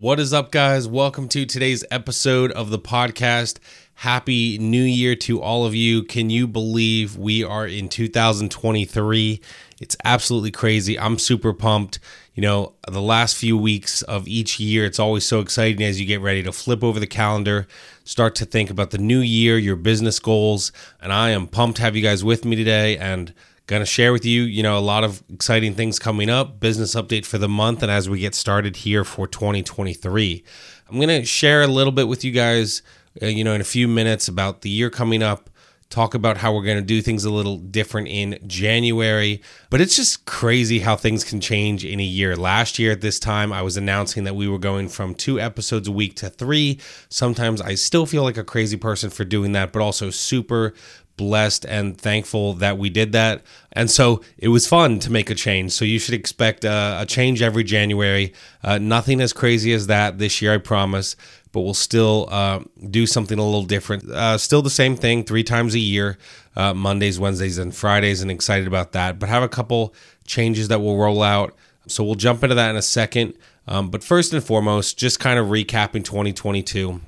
What is up, guys? Welcome to today's episode of the podcast. Happy New Year to all of you. Can you believe we are in 2023? It's absolutely crazy. I'm super pumped. You know, the last few weeks of each year, it's always so exciting as you get ready to flip over the calendar, start to think about the new year, your business goals. And I am pumped to have you guys with me today and going to share with you, you know, a lot of exciting things coming up, business update for the month, and as we get started here for 2023. I'm going to share a little bit with you guys, uh, you know, in a few minutes about the year coming up, talk about how we're going to do things a little different in January. But it's just crazy how things can change in a year. Last year at this time, I was announcing that we were going from two episodes a week to three. Sometimes I still feel like a crazy person for doing that, but also super blessed and thankful that we did that. And so it was fun to make a change. So you should expect uh, a change every January. Uh, nothing as crazy as that this year, I promise. But we'll still uh, do something a little different. Uh, still the same thing, three times a year uh, Mondays, Wednesdays, and Fridays, and excited about that. But have a couple changes that will roll out. So we'll jump into that in a second. Um, but first and foremost, just kind of recapping 2022.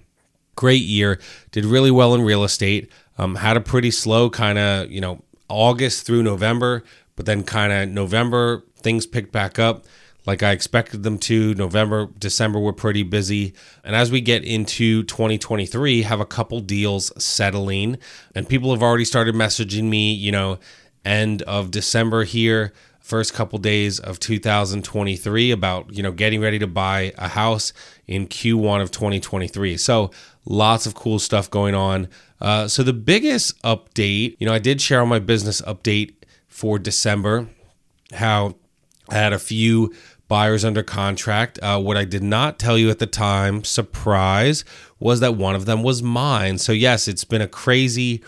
Great year, did really well in real estate. Um, had a pretty slow kind of, you know, August through November, but then kind of November, things picked back up like I expected them to. November, December were pretty busy. And as we get into 2023, have a couple deals settling. And people have already started messaging me, you know, end of December here, first couple days of 2023 about, you know, getting ready to buy a house in Q1 of 2023. So lots of cool stuff going on. Uh, so the biggest update, you know, I did share on my business update for December how I had a few buyers under contract. Uh, what I did not tell you at the time, surprise, was that one of them was mine. So yes, it's been a crazy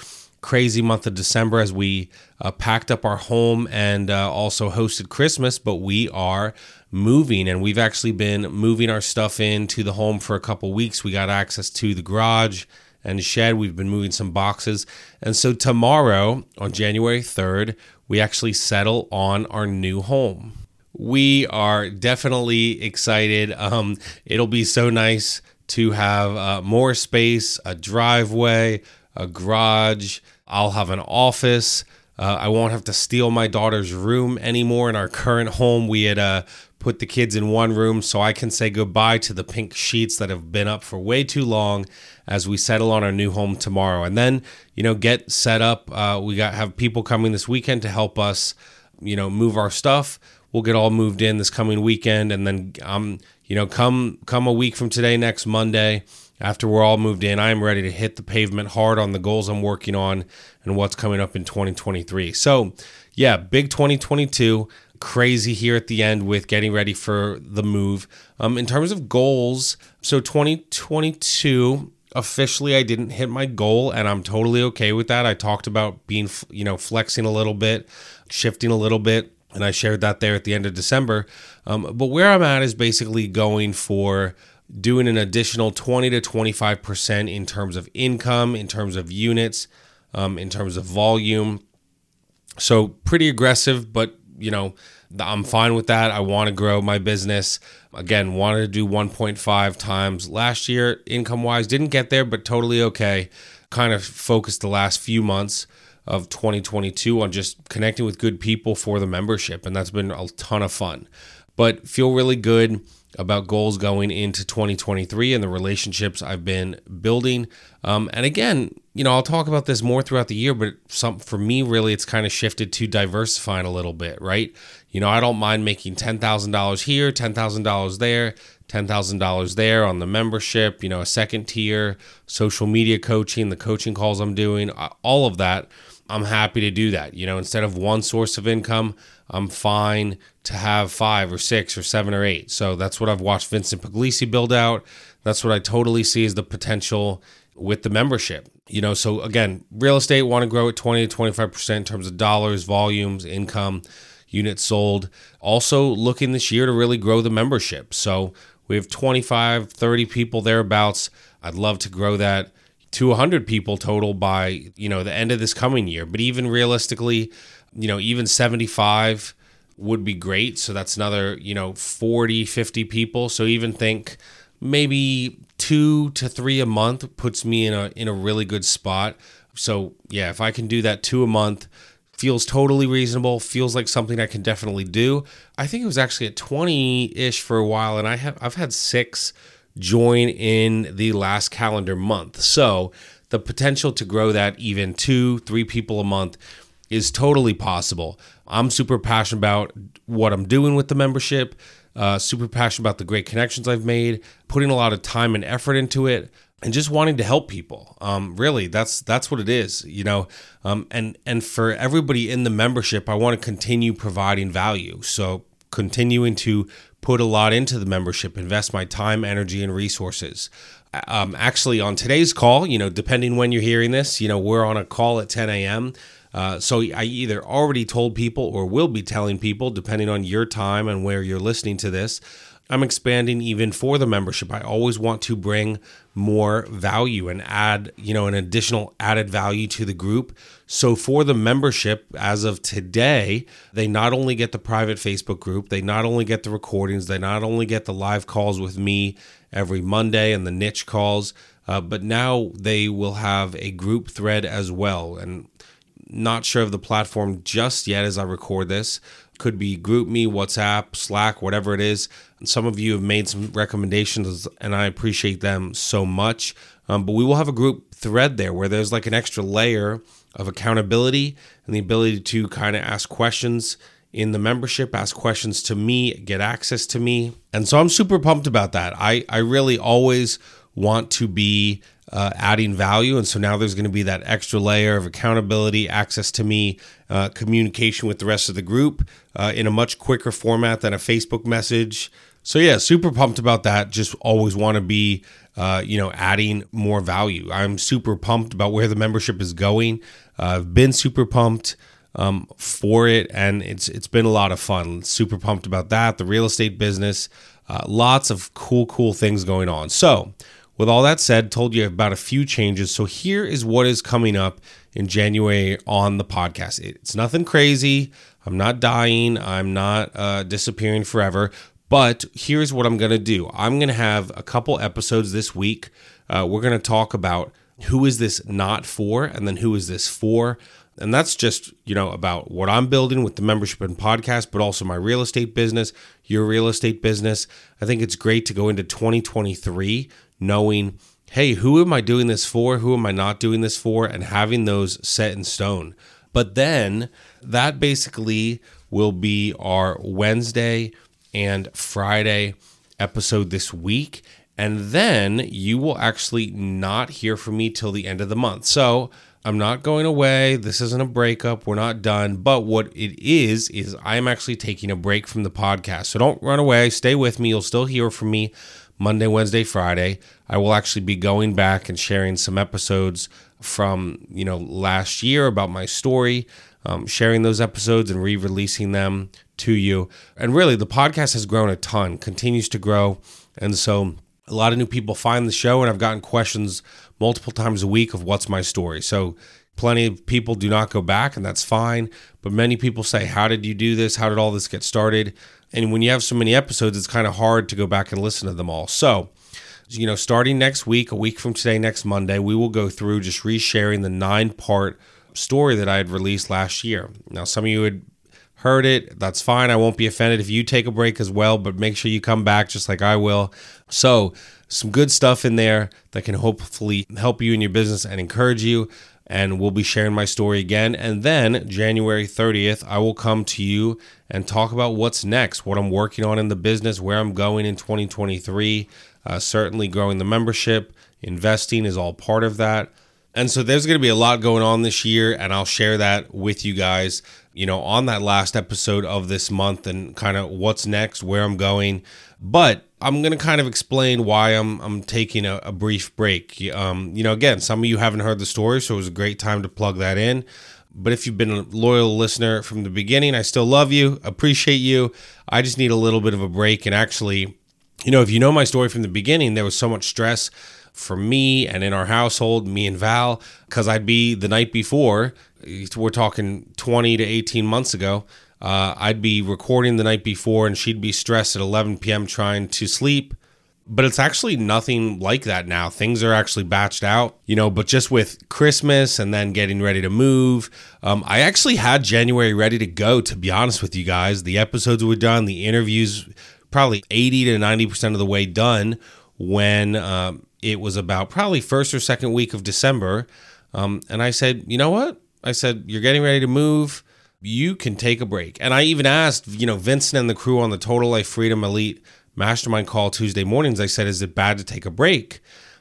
crazy month of December as we uh, packed up our home and uh, also hosted Christmas, but we are moving and we've actually been moving our stuff into the home for a couple weeks. We got access to the garage and shed. We've been moving some boxes. And so tomorrow, on January 3rd, we actually settle on our new home. We are definitely excited. Um, it'll be so nice to have uh, more space, a driveway, a garage. I'll have an office. Uh, I won't have to steal my daughter's room anymore. In our current home, we had uh, put the kids in one room so I can say goodbye to the pink sheets that have been up for way too long as we settle on our new home tomorrow. And then, you know, get set up. Uh, we got have people coming this weekend to help us, you know, move our stuff. We'll get all moved in this coming weekend, and then um, you know, come come a week from today, next Monday, after we're all moved in, I am ready to hit the pavement hard on the goals I'm working on and what's coming up in 2023. So, yeah, big 2022 crazy here at the end with getting ready for the move. Um, in terms of goals, so 2022 officially I didn't hit my goal and I'm totally okay with that. I talked about being, you know, flexing a little bit, shifting a little bit, and I shared that there at the end of December. Um, but where I'm at is basically going for doing an additional 20 to 25% in terms of income, in terms of units, um, in terms of volume. So pretty aggressive, but you know, I'm fine with that. I want to grow my business. Again, wanted to do 1.5 times last year income wise. Didn't get there, but totally okay. Kind of focused the last few months of 2022 on just connecting with good people for the membership. And that's been a ton of fun. But feel really good about goals going into 2023 and the relationships I've been building. Um, and again, you know, I'll talk about this more throughout the year, but some for me, really, it's kind of shifted to diversifying a little bit, right? You know, I don't mind making ten thousand dollars here, ten thousand dollars there, ten thousand dollars there on the membership. You know, a second tier, social media coaching, the coaching calls I'm doing, all of that. I'm happy to do that. You know, instead of one source of income, I'm fine to have five or six or seven or eight. So that's what I've watched Vincent Pugliese build out. That's what I totally see as the potential with the membership. You know, so again, real estate want to grow at 20 to 25% in terms of dollars, volumes, income, units sold. Also looking this year to really grow the membership. So we have 25, 30 people thereabouts. I'd love to grow that to 100 people total by, you know, the end of this coming year. But even realistically, you know, even 75 would be great. So that's another, you know, 40, 50 people. So even think maybe 2 to 3 a month puts me in a in a really good spot. So, yeah, if I can do that 2 a month, feels totally reasonable, feels like something I can definitely do. I think it was actually at 20-ish for a while and I have I've had 6 join in the last calendar month. So the potential to grow that even two, three people a month is totally possible. I'm super passionate about what I'm doing with the membership, uh, super passionate about the great connections I've made, putting a lot of time and effort into it. And just wanting to help people, um, really, that's that's what it is, you know. Um, and and for everybody in the membership, I want to continue providing value. So continuing to put a lot into the membership, invest my time, energy, and resources. Um, actually, on today's call, you know, depending when you're hearing this, you know, we're on a call at 10 a.m. Uh, so I either already told people or will be telling people, depending on your time and where you're listening to this, I'm expanding even for the membership. I always want to bring more value and add, you know, an additional added value to the group. So for the membership as of today, they not only get the private Facebook group, they not only get the recordings, they not only get the live calls with me every Monday and the niche calls, uh, but now they will have a group thread as well. And not sure of the platform just yet as I record this, could be GroupMe, WhatsApp, Slack, whatever it is. And some of you have made some recommendations, and I appreciate them so much. Um, but we will have a group thread there where there's like an extra layer of accountability and the ability to kind of ask questions in the membership, ask questions to me, get access to me. And so I'm super pumped about that. I, I really always want to be uh, adding value. And so now there's going to be that extra layer of accountability, access to me, uh, communication with the rest of the group uh, in a much quicker format than a Facebook message. So yeah, super pumped about that. Just always want to be, uh, you know, adding more value. I'm super pumped about where the membership is going. Uh, I've been super pumped um, for it, and it's it's been a lot of fun. Super pumped about that. The real estate business, uh, lots of cool, cool things going on. So with all that said, told you about a few changes. So here is what is coming up in January on the podcast. It's nothing crazy. I'm not dying. I'm not uh, disappearing forever. But here's what I'm going to do I'm going to have a couple episodes this week. Uh, we're going to talk about who is this not for and then who is this for. And that's just, you know, about what I'm building with the membership and podcast, but also my real estate business, your real estate business. I think it's great to go into 2023 knowing, hey, who am I doing this for? Who am I not doing this for? And having those set in stone. But then that basically will be our Wednesday and Friday episode this week. And then you will actually not hear from me till the end of the month. So I'm not going away. This isn't a breakup. We're not done. But what it is, is I'm actually taking a break from the podcast. So don't run away. Stay with me. You'll still hear from me Monday, Wednesday, Friday. I will actually be going back and sharing some episodes from you know last year about my story, um, sharing those episodes and re-releasing them to you. And really, the podcast has grown a ton, continues to grow, and so a lot of new people find the show, and I've gotten questions multiple times a week of what's my story. So plenty of people do not go back, and that's fine. But many people say, "How did you do this? How did all this get started?" And when you have so many episodes, it's kind of hard to go back and listen to them all. So, you know, starting next week, a week from today, next Monday, we will go through just resharing the nine part story that I had released last year. Now, some of you had heard it. That's fine. I won't be offended if you take a break as well, but make sure you come back just like I will. So, some good stuff in there that can hopefully help you in your business and encourage you and we'll be sharing my story again. And then January 30th, I will come to you and talk about what's next, what I'm working on in the business, where I'm going in 2023. Uh, certainly, growing the membership, investing is all part of that. And so there's going to be a lot going on this year, and I'll share that with you guys, you know, on that last episode of this month and kind of what's next, where I'm going. But I'm going to kind of explain why I'm I'm taking a, a brief break. Um, you know, again, some of you haven't heard the story, so it was a great time to plug that in. But if you've been a loyal listener from the beginning, I still love you, appreciate you. I just need a little bit of a break. And actually, you know, if you know my story from the beginning, there was so much stress for me and in our household, me and Val, because I'd be the night before, we're talking 20 to 18 months ago, uh, I'd be recording the night before and she'd be stressed at 11 p.m. trying to sleep. But it's actually nothing like that now. Things are actually batched out, you know, but just with Christmas and then getting ready to move. Um, I actually had January ready to go, to be honest with you guys. The episodes were done, the interviews probably 80 to 90% of the way done when um, it was about probably first or second week of December. Um, and I said, you know what? I said, you're getting ready to move. You can take a break. And I even asked, you know, Vincent and the crew on the Total Life Freedom Elite Mastermind call Tuesday mornings. I said, is it bad to take a break?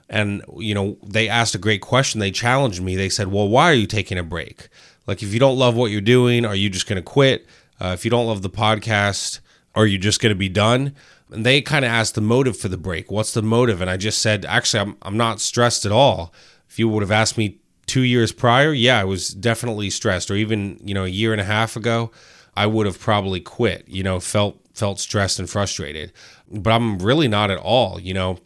And, you know, they asked a great question. They challenged me. They said, well, why are you taking a break? Like, if you don't love what you're doing, are you just going to quit? Uh, if you don't love the podcast, are you just going to be done? and they kind of asked the motive for the break. What's the motive? And I just said, actually, I'm, I'm not stressed at all. If you would have asked me two years prior, yeah, I was definitely stressed. Or even, you know, a year and a half ago, I would have probably quit, you know, felt felt stressed and frustrated. But I'm really not at all, you know.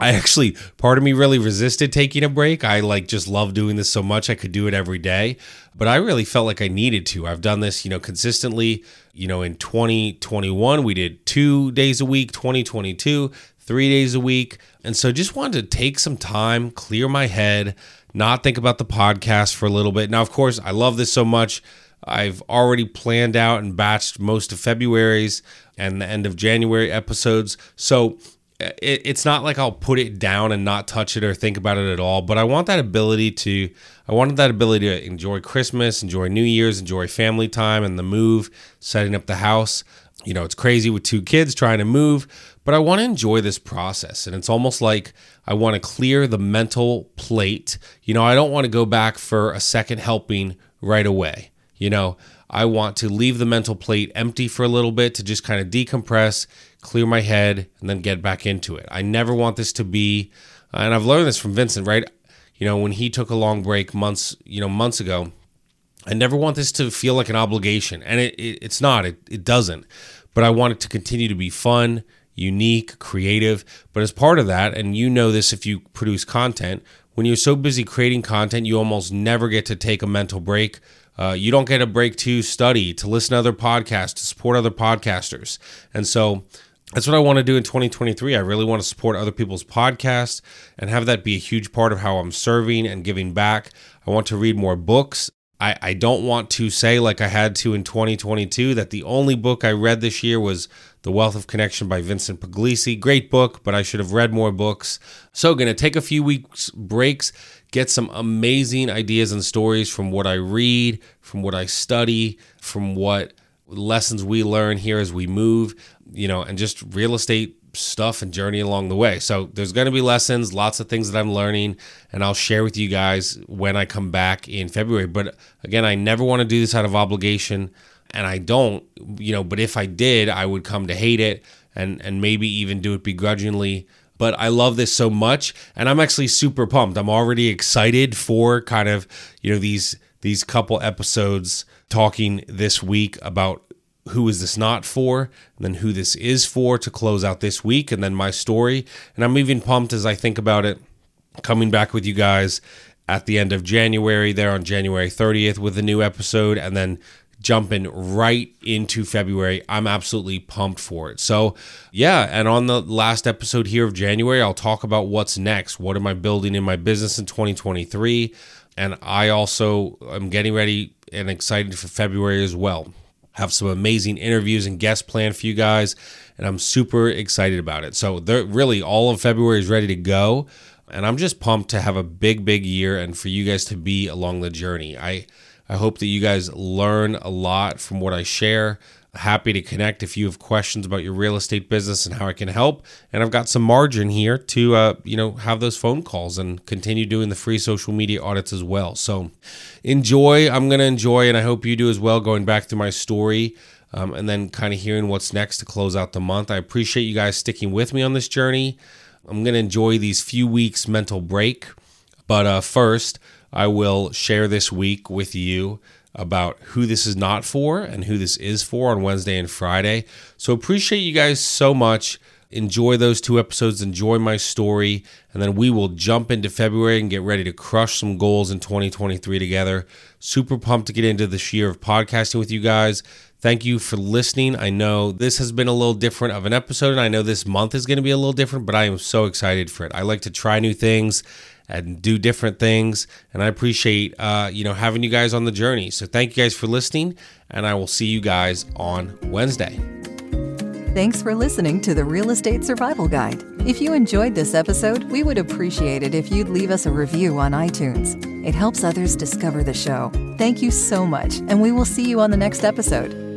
I actually, part of me really resisted taking a break. I like just love doing this so much. I could do it every day, but I really felt like I needed to. I've done this, you know, consistently. You know, in 2021, we did two days a week, 2022, three days a week. And so just wanted to take some time, clear my head, not think about the podcast for a little bit. Now, of course, I love this so much. I've already planned out and batched most of February's and the end of January episodes. So it, it's not like I'll put it down and not touch it or think about it at all, but I want that ability to I wanted that ability to enjoy Christmas, enjoy New Year's, enjoy family time and the move, setting up the house. You know, it's crazy with two kids trying to move, but I want to enjoy this process. And it's almost like I want to clear the mental plate. You know, I don't want to go back for a second helping right away. You know, I want to leave the mental plate empty for a little bit to just kind of decompress, clear my head, and then get back into it. I never want this to be, and I've learned this from Vincent, right? You know, when he took a long break months, you know, months ago, I never want this to feel like an obligation, and it, it it's not. It it doesn't. But I want it to continue to be fun, unique, creative. But as part of that, and you know this if you produce content, when you're so busy creating content, you almost never get to take a mental break uh, you don't get a break to study, to listen to other podcasts, to support other podcasters. And so that's what I want to do in 2023. I really want to support other people's podcasts and have that be a huge part of how I'm serving and giving back. I want to read more books. I, I don't want to say, like I had to in 2022, that the only book I read this year was The Wealth of Connection by Vincent Pugliese. Great book, but I should have read more books. So, going to take a few weeks breaks get some amazing ideas and stories from what I read, from what I study, from what lessons we learn here as we move, you know, and just real estate stuff and journey along the way. So there's going to be lessons, lots of things that I'm learning, and I'll share with you guys when I come back in February. But again, I never want to do this out of obligation, and I don't, you know, but if I did, I would come to hate it and and maybe even do it begrudgingly but I love this so much and I'm actually super pumped. I'm already excited for kind of, you know, these these couple episodes talking this week about who is this not for then who this is for to close out this week and then my story. And I'm even pumped as I think about it coming back with you guys at the end of January there on January 30th with a new episode and then jumping right into February. I'm absolutely pumped for it. So, yeah, and on the last episode here of January, I'll talk about what's next. What am I building in my business in 2023? And I also am getting ready and excited for February as well. Have some amazing interviews and guests planned for you guys, and I'm super excited about it. So, really, all of February is ready to go, and I'm just pumped to have a big, big year and for you guys to be along the journey. I I hope that you guys learn a lot from what I share. Happy to connect if you have questions about your real estate business and how I can help. And I've got some margin here to, uh, you know, have those phone calls and continue doing the free social media audits as well. So enjoy. I'm going to enjoy, and I hope you do as well, going back through my story. Um, and then kind of hearing what's next to close out the month. I appreciate you guys sticking with me on this journey. I'm going to enjoy these few weeks mental break. But uh, first, I will share this week with you about who this is not for and who this is for on Wednesday and Friday. So appreciate you guys so much. Enjoy those two episodes, enjoy my story, and then we will jump into February and get ready to crush some goals in 2023 together. Super pumped to get into this year of podcasting with you guys. Thank you for listening. I know this has been a little different of an episode, and I know this month is going to be a little different, but I am so excited for it. I like to try new things and do different things. And I appreciate, uh, you know, having you guys on the journey. So thank you guys for listening, and I will see you guys on Wednesday. Thanks for listening to the Real Estate Survival Guide. If you enjoyed this episode, we would appreciate it if you'd leave us a review on iTunes. It helps others discover the show. Thank you so much, and we will see you on the next episode.